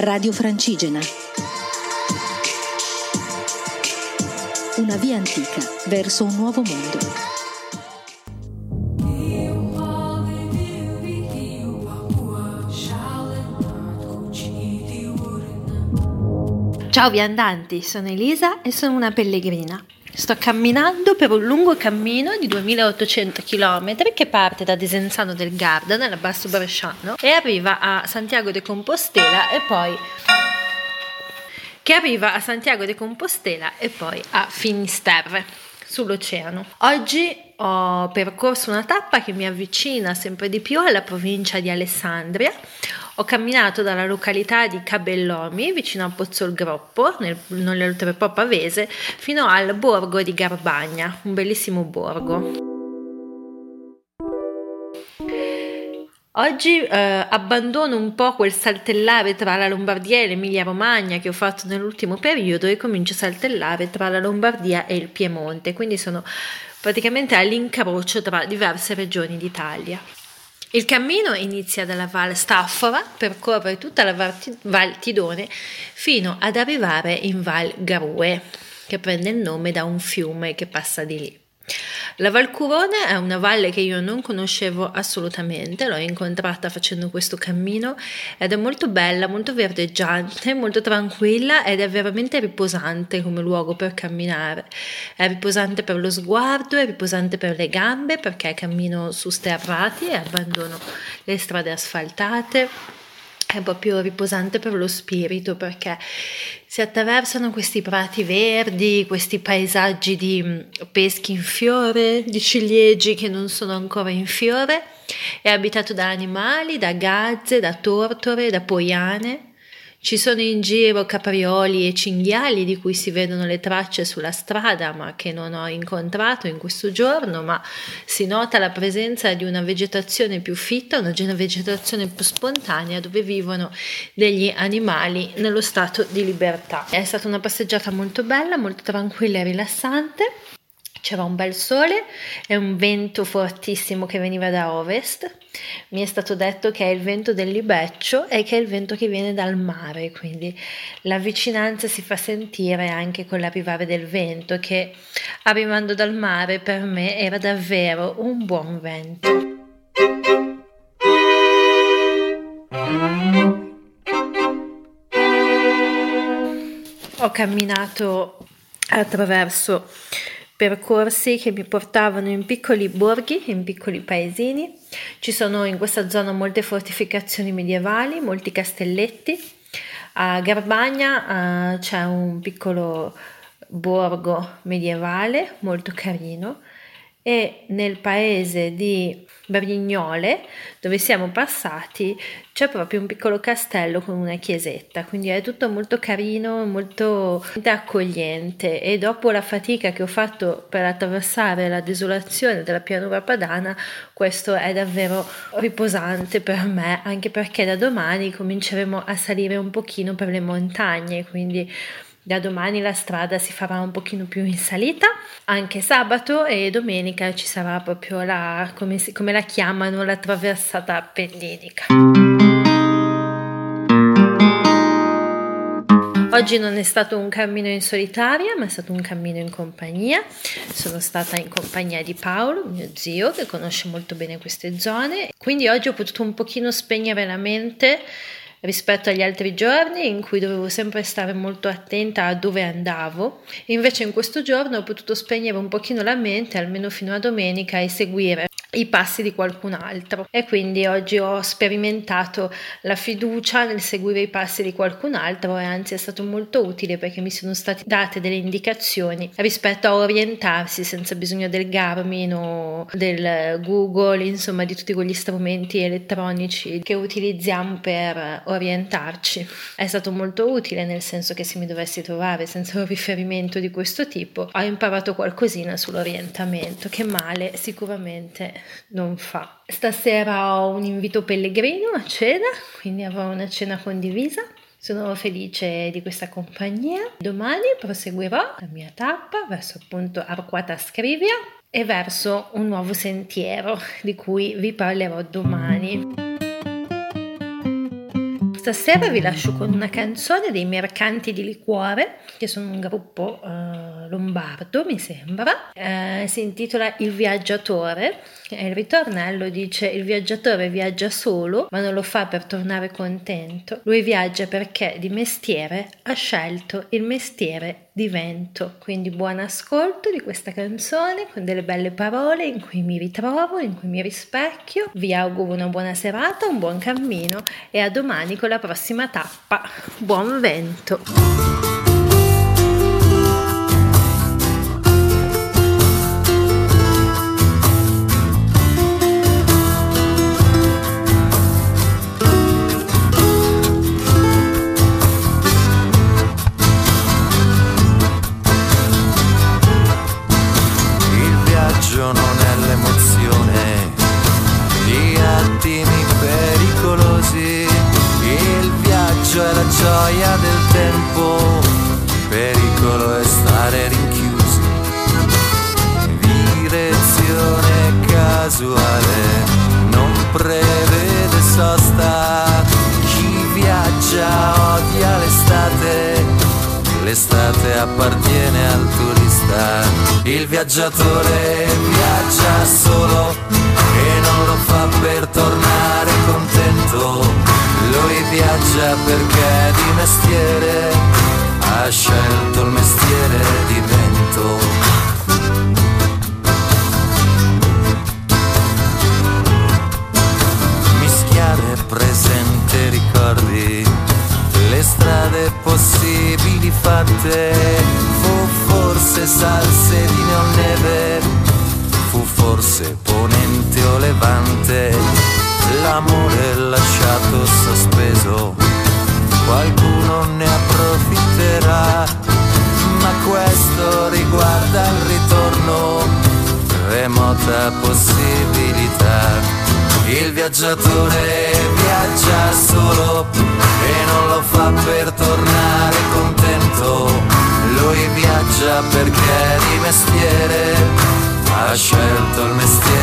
Radio Francigena. Una via antica verso un nuovo mondo. Ciao viandanti, sono Elisa e sono una pellegrina. Sto camminando per un lungo cammino di 2800 km che parte da Desenzano del Garda, nella Basso Bresciano, e arriva a Santiago de Compostela e poi che arriva a Santiago de Compostela e poi a Finisterre sull'oceano. Oggi ho percorso una tappa che mi avvicina sempre di più alla provincia di Alessandria. Ho camminato dalla località di Cabellomi, vicino a Pozzolgroppo, nel, nell'oltrepo pavese, fino al borgo di Garbagna, un bellissimo borgo. Oggi eh, abbandono un po' quel saltellare tra la Lombardia e l'Emilia Romagna che ho fatto nell'ultimo periodo e comincio a saltellare tra la Lombardia e il Piemonte, quindi sono praticamente all'incrocio tra diverse regioni d'Italia. Il cammino inizia dalla Val Staffora, percorre tutta la Val Tidone fino ad arrivare in Val Garue, che prende il nome da un fiume che passa di lì. La Val Curone è una valle che io non conoscevo assolutamente, l'ho incontrata facendo questo cammino ed è molto bella, molto verdeggiante, molto tranquilla ed è veramente riposante come luogo per camminare. È riposante per lo sguardo, è riposante per le gambe perché cammino su sterrati e abbandono le strade asfaltate è proprio riposante per lo spirito perché si attraversano questi prati verdi, questi paesaggi di mm, peschi in fiore, di ciliegi che non sono ancora in fiore, è abitato da animali, da gazze, da tortore, da poiane ci sono in giro caprioli e cinghiali di cui si vedono le tracce sulla strada, ma che non ho incontrato in questo giorno, ma si nota la presenza di una vegetazione più fitta, una vegetazione più spontanea dove vivono degli animali nello stato di libertà. È stata una passeggiata molto bella, molto tranquilla e rilassante. C'era un bel sole e un vento fortissimo che veniva da ovest. Mi è stato detto che è il vento del libeccio e che è il vento che viene dal mare, quindi la vicinanza si fa sentire anche con l'arrivare del vento che arrivando dal mare per me era davvero un buon vento. Ho camminato attraverso percorsi che mi portavano in piccoli borghi, in piccoli paesini. Ci sono in questa zona molte fortificazioni medievali, molti castelletti. A Garbagna uh, c'è un piccolo borgo medievale molto carino e nel paese di Brignole, dove siamo passati, c'è proprio un piccolo castello con una chiesetta, quindi è tutto molto carino, molto accogliente. E dopo la fatica che ho fatto per attraversare la desolazione della pianura padana, questo è davvero riposante per me, anche perché da domani cominceremo a salire un pochino per le montagne, quindi da domani la strada si farà un pochino più in salita, anche sabato e domenica ci sarà proprio la, come, si, come la chiamano, la traversata pendinica. Oggi non è stato un cammino in solitaria, ma è stato un cammino in compagnia. Sono stata in compagnia di Paolo, mio zio, che conosce molto bene queste zone. Quindi oggi ho potuto un pochino spegnere la mente rispetto agli altri giorni in cui dovevo sempre stare molto attenta a dove andavo. Invece in questo giorno ho potuto spegnere un pochino la mente, almeno fino a domenica, e seguire i passi di qualcun altro e quindi oggi ho sperimentato la fiducia nel seguire i passi di qualcun altro e anzi è stato molto utile perché mi sono state date delle indicazioni rispetto a orientarsi senza bisogno del Garmin o del Google, insomma di tutti quegli strumenti elettronici che utilizziamo per orientarci. È stato molto utile nel senso che se mi dovessi trovare senza un riferimento di questo tipo ho imparato qualcosina sull'orientamento che male sicuramente non fa. Stasera ho un invito pellegrino a cena, quindi avrò una cena condivisa. Sono felice di questa compagnia. Domani proseguirò la mia tappa verso appunto Arquata Scrivia e verso un nuovo sentiero di cui vi parlerò domani. Stasera vi lascio con una canzone dei Mercanti di Liquore, che sono un gruppo uh, lombardo, mi sembra. Uh, si intitola Il Viaggiatore e il ritornello dice il viaggiatore viaggia solo, ma non lo fa per tornare contento. Lui viaggia perché di mestiere ha scelto il mestiere di vento. Quindi buon ascolto di questa canzone con delle belle parole in cui mi ritrovo, in cui mi rispecchio. Vi auguro una buona serata, un buon cammino e a domani con la prossima tappa. Buon vento! Il viaggiatore viaggia solo e non lo fa per tornare contento lui viaggia perché di mestiere ha scelto il mestiere di vento. Mischiare presente ricordi, le strade possibili fatte, forse salse di neoneve, fu forse ponente o levante. L'amore lasciato sospeso, qualcuno ne approfitterà, ma questo riguarda il ritorno, remota possibilità. Il viaggiatore viaggia solo e non lo fa per tornare contento, lui viaggia perché di mestiere ha scelto il mestiere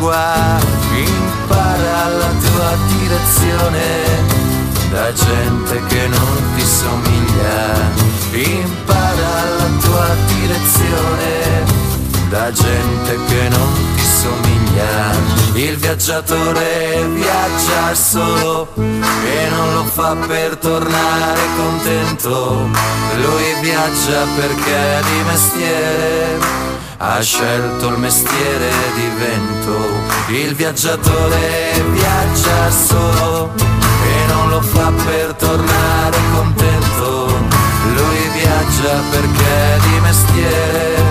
lingua impara la tua direzione da gente che non ti somiglia impara la tua direzione da gente che non ti somiglia. Il viaggiatore viaggia solo e non lo fa per tornare contento. Lui viaggia perché di mestiere ha scelto il mestiere di vento. Il viaggiatore viaggia solo e non lo fa per tornare contento lui viaggia perché di mestiere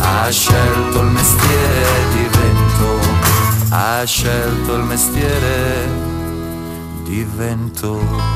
ha scelto il mestiere di vento, ha scelto il mestiere di vento.